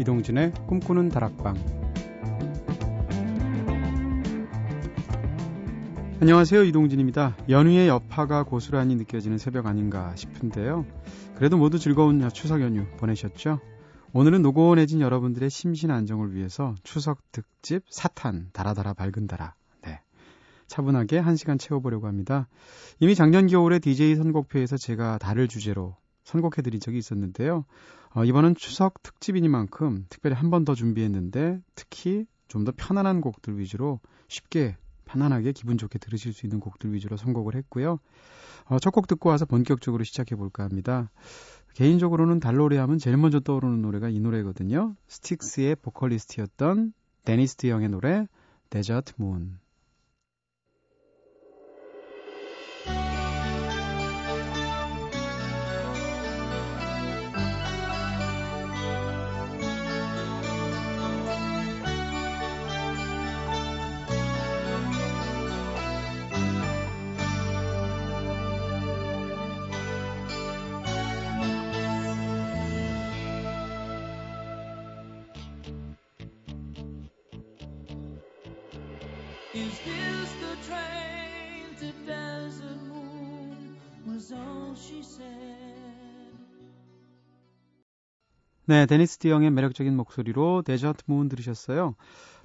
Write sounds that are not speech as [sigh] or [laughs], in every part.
이동진의 꿈꾸는 다락방. 안녕하세요. 이동진입니다. 연휴의 여파가 고스란히 느껴지는 새벽 아닌가 싶은데요. 그래도 모두 즐거운 추석 연휴 보내셨죠? 오늘은 노곤해진 여러분들의 심신 안정을 위해서 추석 특집 사탄 달아달아 밝은 달아 네. 차분하게 한 시간 채워보려고 합니다. 이미 작년 겨울에 DJ 선곡표에서 제가 달을 주제로 선곡해드린 적이 있었는데요. 어, 이번은 추석 특집이니만큼 특별히 한 번 더 준비했는데 특히 좀 더 편안한 곡들 위주로 쉽게 편안하게 기분 좋게 들으실 수 있는 곡들 위주로 선곡을 했고요. 어, 첫 곡 듣고 와서 본격적으로 시작해 볼까 합니다. 개인적으로는 달노래 하면 제일 먼저 떠오르는 노래가 이 노래거든요. 스틱스의 보컬리스트였던 데니스 드영의 노래 Desert Moon. 네, 데니스 디영의 매력적인 목소리로 데저트 문 들으셨어요.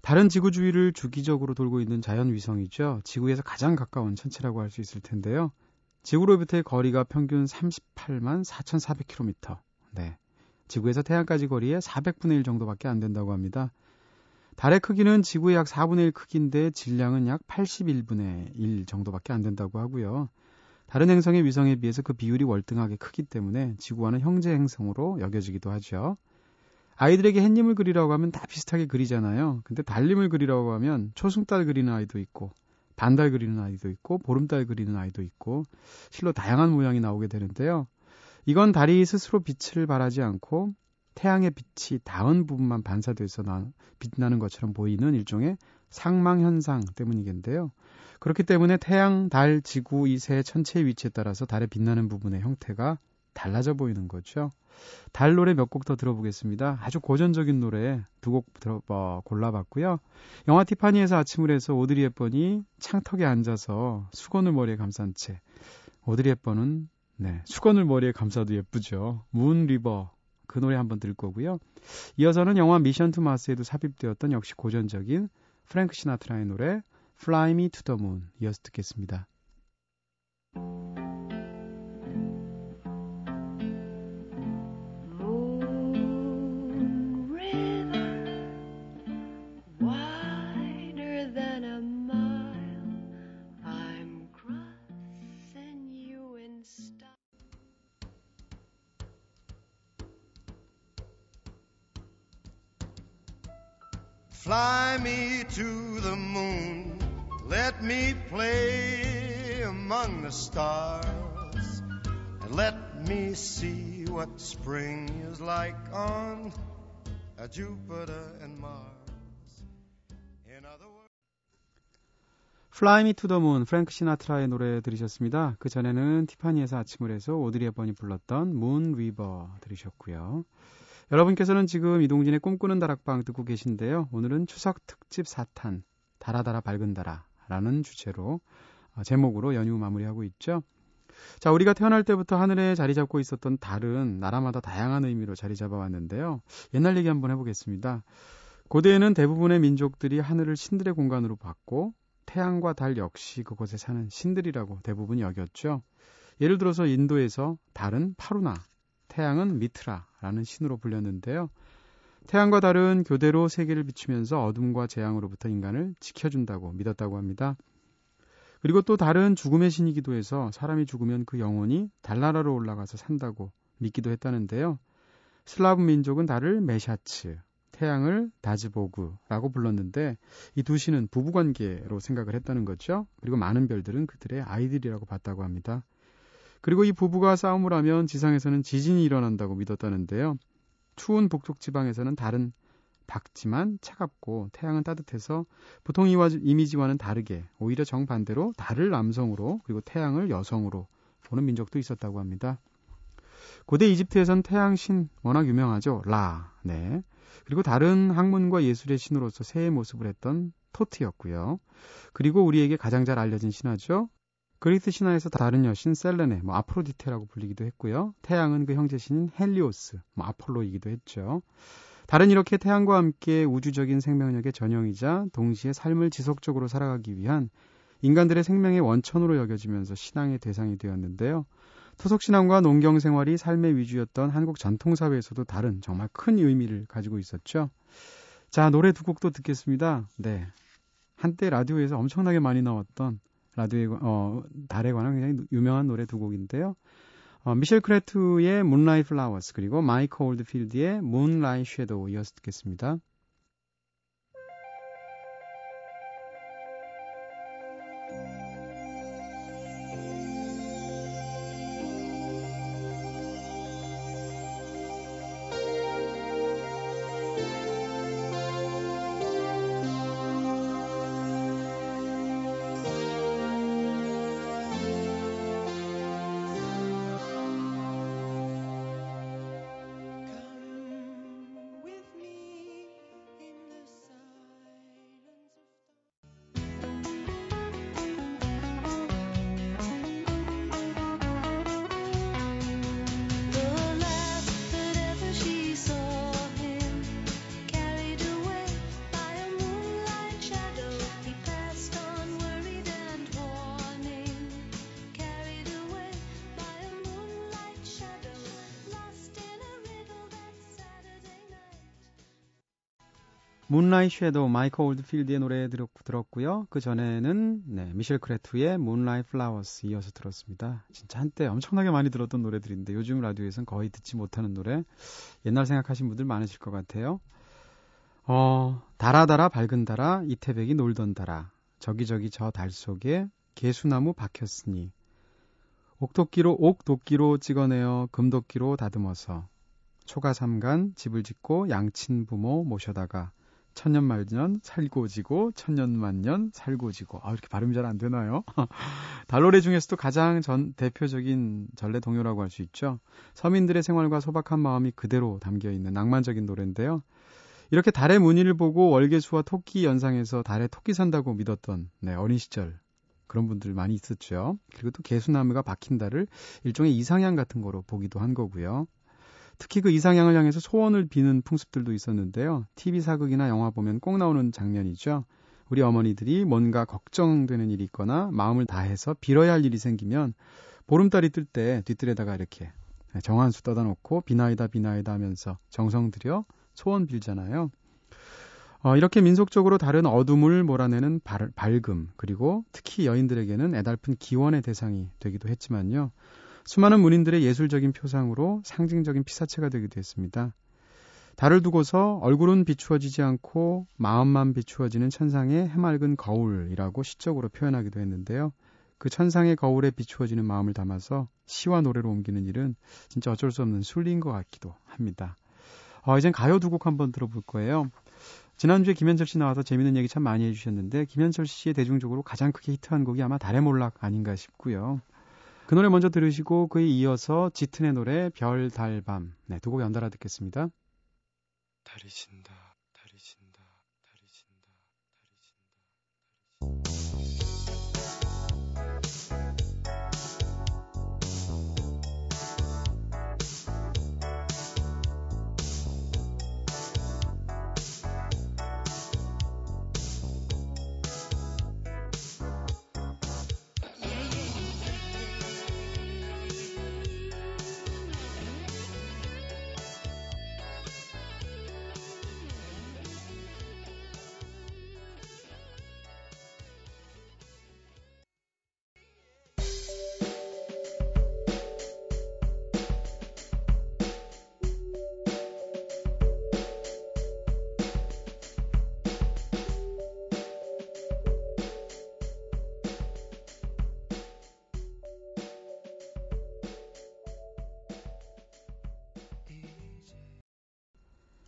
다른 지구 주위를 주기적으로 돌고 있는 자연 위성이죠. 지구에서 가장 가까운 천체라고 할 수 있을 텐데요. 지구로부터의 거리가 평균 38만 4,400km. 네. 지구에서 태양까지 거리의 400분의 1 정도밖에 안 된다고 합니다. 달의 크기는 지구의 약 4분의 1 크기인데 질량은 약 81분의 1 정도밖에 안 된다고 하고요. 다른 행성의 위성에 비해서 그 비율이 월등하게 크기 때문에 지구와는 형제 행성으로 여겨지기도 하죠. 아이들에게 햇님을 그리라고 하면 다 비슷하게 그리잖아요. 근데 달님을 그리라고 하면 초승달 그리는 아이도 있고 반달 그리는 아이도 있고 보름달 그리는 아이도 있고 실로 다양한 모양이 나오게 되는데요. 이건 달이 스스로 빛을 발하지 않고 태양의 빛이 닿은 부분만 반사돼서 나, 빛나는 것처럼 보이는 일종의 상망 현상 때문이겠는데요. 그렇기 때문에 태양, 달, 지구 이 세 천체의 위치에 따라서 달의 빛나는 부분의 형태가 달라져 보이는 거죠. 달 노래 몇 곡 더 들어보겠습니다. 아주 고전적인 노래 두 곡 들어 어, 골라봤고요. 영화 티파니에서 아침을에서 오드리 헵번이 창턱에 앉아서 수건을 머리에 감싼 채 오드리 헵번은 네, 수건을 머리에 감싸도 예쁘죠. Moon River 그 노래 한번 들을 거고요. 이어서는 영화 Mission to Mars에도 삽입되었던 역시 고전적인 프랭크 시나트라의 노래 Fly Me to the Moon 이어서 듣겠습니다. Me to the moon. Let me play among the stars. And let me see what spring is like on Jupiter and Mars. In other words, Fly Me to the Moon, 프랭크 시나트라의 노래 들으셨습니다. 그 전에는 티파니에서 아침을 해서 오드리 헵번이 불렀던 Moon River 들으셨고요. 여러분께서는 지금 이동진의 꿈꾸는 다락방 듣고 계신데요. 오늘은 추석 특집 사탄, 달아달아 밝은 달아라는 주제로, 어, 제목으로 연휴 마무리하고 있죠. 자, 우리가 태어날 때부터 하늘에 자리 잡고 있었던 달은 나라마다 다양한 의미로 자리 잡아왔는데요. 옛날 얘기 한번 해보겠습니다. 고대에는 대부분의 민족들이 하늘을 신들의 공간으로 봤고, 태양과 달 역시 그곳에 사는 신들이라고 대부분 여겼죠. 예를 들어서 인도에서 달은 바루나, 태양은 미트라라는 신으로 불렸는데요. 태양과 달은 교대로 세계를 비추면서 어둠과 재앙으로부터 인간을 지켜준다고 믿었다고 합니다. 그리고 또 달은 죽음의 신이기도 해서 사람이 죽으면 그 영혼이 달나라로 올라가서 산다고 믿기도 했다는데요. 슬라브 민족은 달을 메샤츠, 태양을 다즈보그라고 불렀는데 이 두 신은 부부관계로 생각을 했다는 거죠. 그리고 많은 별들은 그들의 아이들이라고 봤다고 합니다. 그리고 이 부부가 싸움을 하면 지상에서는 지진이 일어난다고 믿었다는데요. 추운 북쪽 지방에서는 달은 밝지만 차갑고 태양은 따뜻해서 보통 이 이미지와는 다르게 오히려 정반대로 달을 남성으로 그리고 태양을 여성으로 보는 민족도 있었다고 합니다. 고대 이집트에선 태양 신 워낙 유명하죠. 라. 네. 그리고 다른 학문과 예술의 신으로서 새의 모습을 했던 토트였고요. 그리고 우리에게 가장 잘 알려진 신화죠. 그리스 신화에서 다른 여신 셀레네, 뭐 아프로디테라고 불리기도 했고요. 태양은 그 형제 신인 헬리오스, 뭐 아폴로이기도 했죠. 다른 이렇게 태양과 함께 우주적인 생명력의 전형이자 동시에 삶을 지속적으로 살아가기 위한 인간들의 생명의 원천으로 여겨지면서 신앙의 대상이 되었는데요. 토속신앙과 농경생활이 삶의 위주였던 한국 전통사회에서도 다른 정말 큰 의미를 가지고 있었죠. 자, 노래 두 곡도 듣겠습니다. 네. 한때 라디오에서 엄청나게 많이 나왔던 라디오의, 어, 달에 관한 굉장히 유명한 노래 두 곡인데요. 어, 미셸 크레투의 Moonlight Flowers 그리고 마이크 올드필드의 Moonlight Shadow 이어서 듣겠습니다. Moonlight Shadow 마이클 올드필드의 노래 들었, 들었고요. 그 전에는 네, 미셸 크레투의 Moonlight Flowers 이어서 들었습니다. 진짜 한때 엄청나게 많이 들었던 노래들인데 요즘 라디오에서는 거의 듣지 못하는 노래. 옛날 생각하신 분들 많으실 것 같아요. 어, 달아달아 밝은 달아 이태백이 놀던 달아 저기저기 저 달 속에 계수나무 박혔으니 옥도끼로 옥도끼로 찍어내어 금도끼로 다듬어서 초가 삼간 집을 짓고 양친 부모 모셔다가 천년만년 살고 지고 천년 만년 살고 지고 아 이렇게 발음이 잘 안 되나요? [laughs] 달노래 중에서도 가장 전 대표적인 전래 동요라고 할 수 있죠. 서민들의 생활과 소박한 마음이 그대로 담겨 있는 낭만적인 노래인데요. 이렇게 달의 무늬를 보고 월계수와 토끼 연상해서 달에 토끼 산다고 믿었던 네, 어린 시절 그런 분들 많이 있었죠. 그리고 또 개수나무가 박힌 달을 일종의 이상향 같은 거로 보기도 한 거고요. 특히 그 이상향을 향해서 소원을 비는 풍습들도 있었는데요. TV 사극이나 영화 보면 꼭 나오는 장면이죠. 우리 어머니들이 뭔가 걱정되는 일이 있거나 마음을 다해서 빌어야 할 일이 생기면 보름달이 뜰 때 뒤뜰에다가 이렇게 정한수 떠다 놓고 비나이다 비나이다 하면서 정성 들여 소원 빌잖아요. 어, 이렇게 민속적으로 다른 어둠을 몰아내는 발, 밝음 그리고 특히 여인들에게는 애달픈 기원의 대상이 되기도 했지만요. 수많은 문인들의 예술적인 표상으로 상징적인 피사체가 되기도 했습니다. 달을 두고서 얼굴은 비추어지지 않고 마음만 비추어지는 천상의 해맑은 거울이라고 시적으로 표현하기도 했는데요. 그 천상의 거울에 비추어지는 마음을 담아서 시와 노래로 옮기는 일은 진짜 어쩔 수 없는 순리인 것 같기도 합니다. 어, 이젠 가요 두 곡 한번 들어볼 거예요. 지난주에 김현철 씨 나와서 재밌는 얘기 참 많이 해주셨는데 김현철 씨의 대중적으로 가장 크게 히트한 곡이 아마 달의 몰락 아닌가 싶고요. 그 노래 먼저 들으시고 그에 이어서 짙은의 노래 별, 달, 밤. 네, 두 곡 연달아 듣겠습니다. 달이 진다.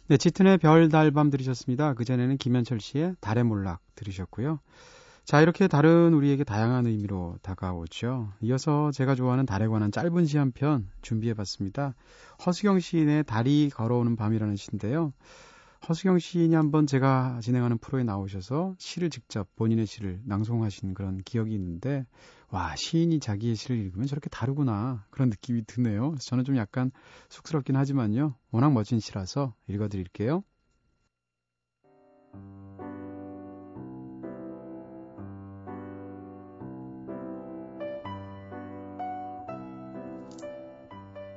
네, 짙은의 별, 달, 밤 들으셨습니다. 그전에는 김현철 씨의 달의 몰락 들으셨고요. 자, 이렇게 다른 우리에게 다양한 의미로 다가오죠. 이어서 제가 좋아하는 달에 관한 짧은 시 한 편 준비해 봤습니다. 허수경 시인의 달이 걸어오는 밤이라는 시인데요. 허수경 시인이 한번 제가 진행하는 프로에 나오셔서 시를 직접 본인의 시를 낭송하신 그런 기억이 있는데, 와, 시인이 자기의 시를 읽으면 저렇게 다르구나. 그런 느낌이 드네요. 저는 좀 약간 쑥스럽긴 하지만요. 워낙 멋진 시라서 읽어드릴게요.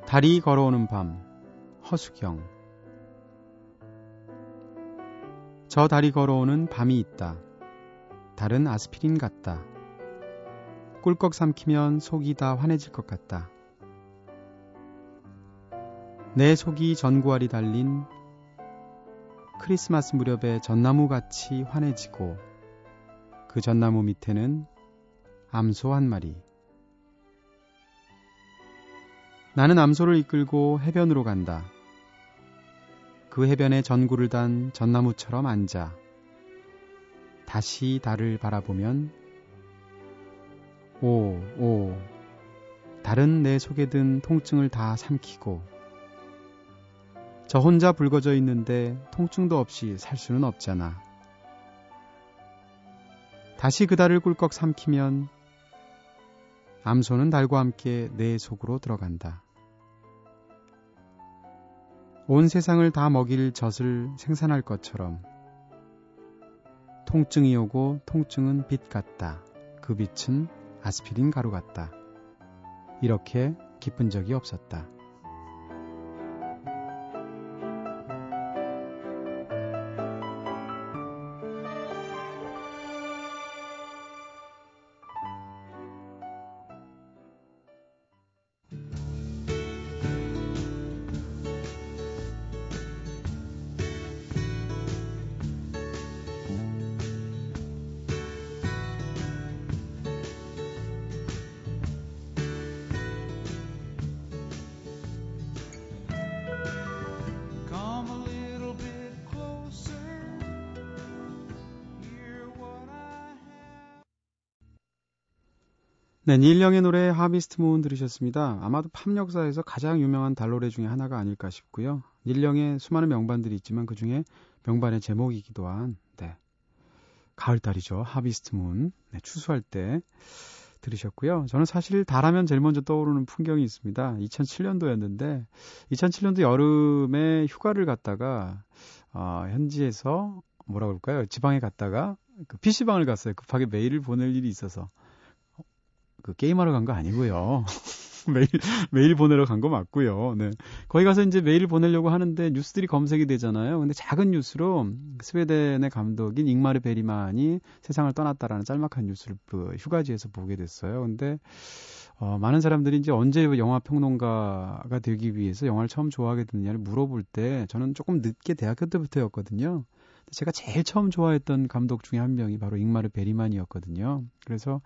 달이 걸어오는 밤 허수경 저 달이 걸어오는 밤이 있다. 달은 아스피린 같다. 꿀꺽 삼키면 속이 다 환해질 것 같다. 내 속이 전구알이 달린 크리스마스 무렵에 전나무 같이 환해지고 그 전나무 밑에는 암소 한 마리. 나는 암소를 이끌고 해변으로 간다. 그 해변에 전구를 단 전나무처럼 앉아 다시 달을 바라보면 오, 오, 달은 내 속에 든 통증을 다 삼키고 저 혼자 붉어져 있는데 통증도 없이 살 수는 없잖아. 다시 그 달을 꿀꺽 삼키면 암소는 달과 함께 내 속으로 들어간다. 온 세상을 다 먹일 젖을 생산할 것처럼 통증이 오고 통증은 빛 같다. 그 빛은 아스피린 가루 같다. 이렇게 기쁜 적이 없었다. 네, 닐령의 노래 하비스트 문 들으셨습니다. 아마도 팝 역사에서 가장 유명한 달 노래 중에 하나가 아닐까 싶고요. 닐령의 수많은 명반들이 있지만 그 중에 명반의 제목이기도 한 네. 가을달이죠. 하비스트 문. 네, 추수할 때 들으셨고요. 저는 사실 달하면 제일 먼저 떠오르는 풍경이 있습니다. 2007년도였는데 2007년도 여름에 휴가를 갔다가 어, 현지에서 뭐라 그럴까요? 지방에 갔다가 그 PC방을 갔어요. 급하게 메일을 보낼 일이 있어서 그 게임하러 간 거 아니고요. [laughs] 메일 메일 보내러 간 거 맞고요. 네. 거기 가서 이제 메일을 보내려고 하는데 뉴스들이 검색이 되잖아요. 근데 작은 뉴스로 스웨덴의 감독인 잉마르 베리만이 세상을 떠났다라는 짤막한 뉴스를 그 휴가지에서 보게 됐어요. 근데 어, 많은 사람들이 이제 언제 영화 평론가가 되기 위해서 영화를 처음 좋아하게 됐느냐를 물어볼 때 저는 조금 늦게 대학교 때부터였거든요. 제가 제일 처음 좋아했던 감독 중에 한 명이 바로 잉마르 베리만이었거든요. 그래서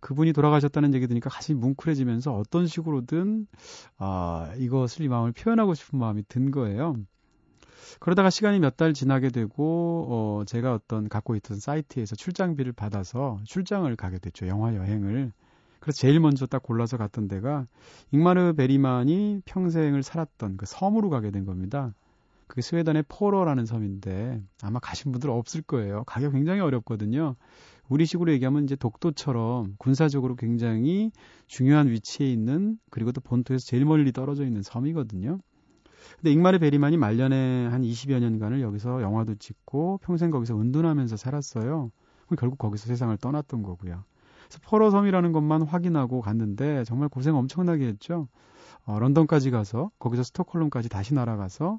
그분이 돌아가셨다는 얘기 들으니까 가슴이 뭉클해지면서 어떤 식으로든 아, 이것을 이 마음을 표현하고 싶은 마음이 든 거예요. 그러다가 시간이 몇 달 지나게 되고 어, 제가 어떤 갖고 있던 사이트에서 출장비를 받아서 출장을 가게 됐죠. 영화 여행을. 그래서 제일 먼저 딱 골라서 갔던 데가 잉마르 베리만이 평생을 살았던 그 섬으로 가게 된 겁니다. 그게 스웨덴의 포러라는 섬인데 아마 가신 분들 없을 거예요. 가격 굉장히 어렵거든요. 우리식으로 얘기하면 이제 독도처럼 군사적으로 굉장히 중요한 위치에 있는 그리고 또 본토에서 제일 멀리 떨어져 있는 섬이거든요. 근데 잉마르 베리만이 말년에 한 20여 년간을 여기서 영화도 찍고 평생 거기서 은둔하면서 살았어요. 결국 거기서 세상을 떠났던 거고요. 그래서 포로 섬이라는 것만 확인하고 갔는데 정말 고생 엄청나게 했죠. 어, 런던까지 가서 거기서 스톡홀름까지 다시 날아가서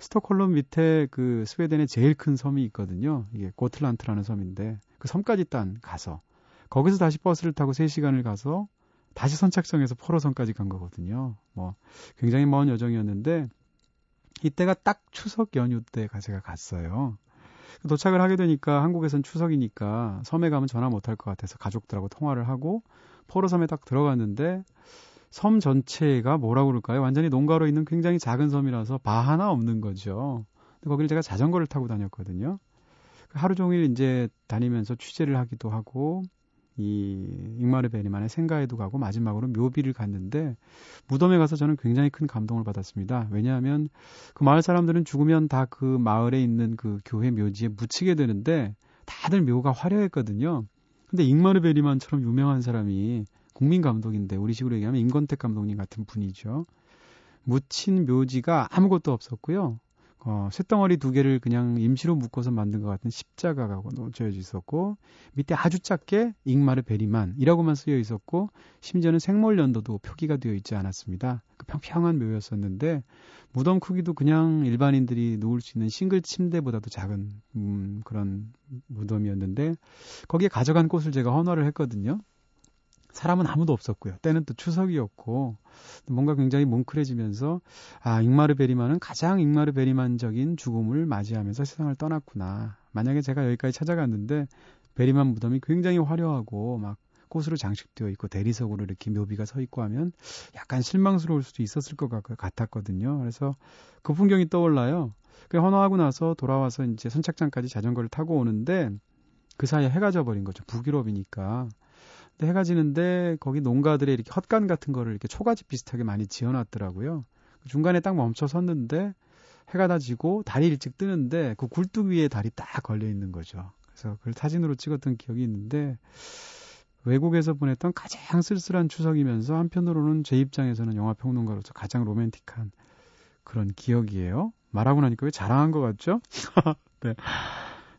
스톡홀름 밑에 그 스웨덴의 제일 큰 섬이 있거든요. 이게 고틀란트라는 섬인데 그 섬까지 딴 가서 거기서 다시 버스를 타고 3시간을 가서 다시 선착장에서 포로섬까지 간 거거든요. 뭐 굉장히 먼 여정이었는데 이때가 딱 추석 연휴 때 제가 갔어요. 도착을 하게 되니까 한국에선 추석이니까 섬에 가면 전화 못 할 것 같아서 가족들하고 통화를 하고 포로섬에 딱 들어갔는데 섬 전체가 뭐라고 그럴까요? 완전히 농가로 있는 굉장히 작은 섬이라서 바 하나 없는 거죠. 근데 거기를 제가 자전거를 타고 다녔거든요. 하루 종일 이제 다니면서 취재를 하기도 하고 이 잉마르 베리만의 생가에도 가고 마지막으로 묘비를 갔는데 무덤에 가서 저는 굉장히 큰 감동을 받았습니다. 왜냐하면 그 마을 사람들은 죽으면 다 그 마을에 있는 그 교회 묘지에 묻히게 되는데 다들 묘가 화려했거든요. 근데 잉마르 베리만처럼 유명한 사람이 국민 감독인데 우리 식으로 얘기하면 임건택 감독님 같은 분이죠. 묻힌 묘지가 아무것도 없었고요. 어, 쇳덩어리 두 개를 그냥 임시로 묶어서 만든 것 같은 십자가가 놓여져 있었고 밑에 아주 작게 잉마르 베리만이라고만 쓰여 있었고 심지어는 생몰 연도도 표기가 되어 있지 않았습니다. 그 평평한 묘였었는데 무덤 크기도 그냥 일반인들이 누울 수 있는 싱글 침대보다도 작은 음, 그런 무덤이었는데 거기에 가져간 꽃을 제가 헌화를 했거든요. 사람은 아무도 없었고요. 때는 또 추석이었고 뭔가 굉장히 뭉클해지면서 아 잉마르 베리만은 가장 잉마르 베리만적인 죽음을 맞이하면서 세상을 떠났구나. 만약에 제가 여기까지 찾아갔는데 베리만 무덤이 굉장히 화려하고 막 꽃으로 장식되어 있고 대리석으로 이렇게 묘비가 서 있고 하면 약간 실망스러울 수도 있었을 것 같았거든요. 그래서 그 풍경이 떠올라요. 그 헌화하고 나서 돌아와서 이제 선착장까지 자전거를 타고 오는데 그 사이에 해가 져버린 거죠. 북유럽이니까. 근데 해가 지는데 거기 농가들의 이렇게 헛간 같은 거를 이렇게 초가집 비슷하게 많이 지어놨더라고요. 그 중간에 딱 멈춰 섰는데 해가 다 지고 달이 일찍 뜨는데 그 굴뚝 위에 달이 딱 걸려 있는 거죠. 그래서 그걸 사진으로 찍었던 기억이 있는데 외국에서 보냈던 가장 쓸쓸한 추석이면서 한편으로는 제 입장에서는 영화 평론가로서 가장 로맨틱한 그런 기억이에요. 말하고 나니까 왜 자랑한 것 같죠? [laughs] 네.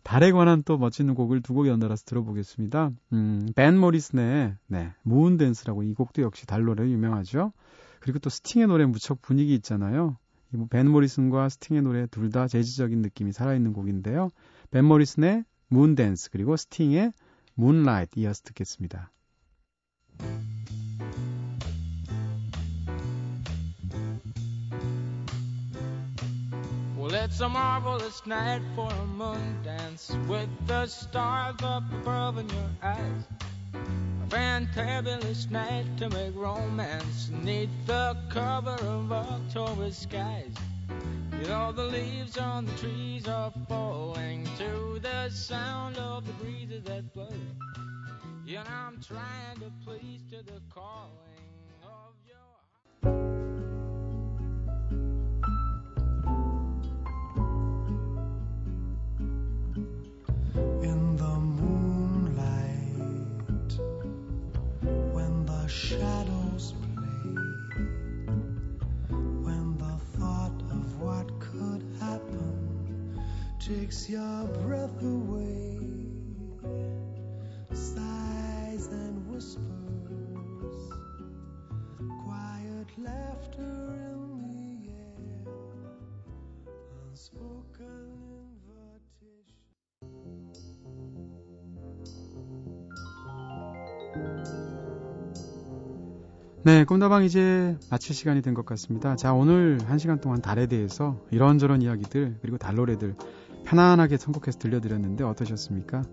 달에 관한 또 멋진 곡을 두 곡 연달아서 들어보겠습니다. 음, 밴 모리슨의 네, Moondance라고 이 곡도 역시 달 노래 유명하죠. 그리고 또 스팅의 노래 무척 분위기 있잖아요. 밴 모리슨과 스팅의 노래 둘 다 재즈적인 느낌이 살아있는 곡인데요. 밴 모리슨의 Moondance 그리고 스팅의 Moonlight 이어서 듣겠습니다. Well, it's a marvelous night for a moon dance with the stars up above in your eyes. A fantabulous night to make romance neath the cover of October skies. You know the leaves on the trees are falling to the sound of the breezes that blow. Know I'm trying to please to the calling. Takes your breath away. Sighs and whispers, quiet laughter in the air, unspoken invitation. 네, 꿈다방 이제 마칠 시간이 된 것 같습니다. 자, 오늘 한 시간 동안 달에 대해서 이런저런 이야기들, 그리고 달노래들 편안하게 선곡해서 들려드렸는데 어떠셨습니까?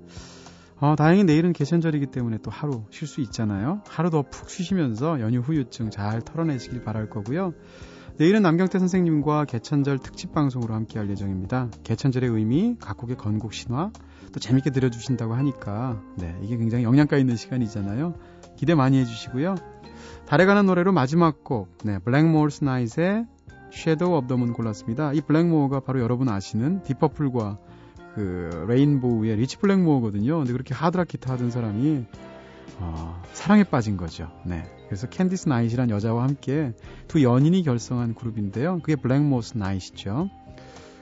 어, 다행히 내일은 개천절이기 때문에 또 하루 쉴 수 있잖아요. 하루 더 푹 쉬시면서 연휴 후유증 잘 털어내시길 바랄 거고요. 내일은 남경태 선생님과 개천절 특집 방송으로 함께 할 예정입니다. 개천절의 의미, 각국의 건국 신화, 또 재밌게 들려주신다고 하니까, 네, 이게 굉장히 영양가 있는 시간이잖아요. 기대 많이 해주시고요. 달에 가는 노래로 마지막 곡, 네, 블랙모어스 나잇의 Shadow of the Moon 골랐습니다. 이 블랙모어가 바로 여러분 아시는 딥 퍼플과 그 레인보우의 리치 블랙모어거든요. 근데 그렇게 하드락 기타 하던 사람이 어, 사랑에 빠진 거죠. 네. 그래서 캔디스 나잇이란 여자와 함께 두 연인이 결성한 그룹인데요. 그게 블랙모어스 나잇이죠.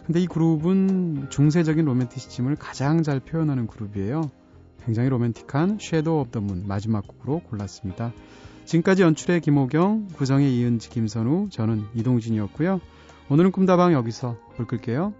근데 이 그룹은 중세적인 로맨티시즘을 가장 잘 표현하는 그룹이에요. 굉장히 로맨틱한 Shadow of the Moon 마지막 곡으로 골랐습니다. 지금까지 연출의 김호경, 구성의 이은지, 김선우, 저는 이동진이었고요. 오늘은 꿈다방 여기서 불 끌게요.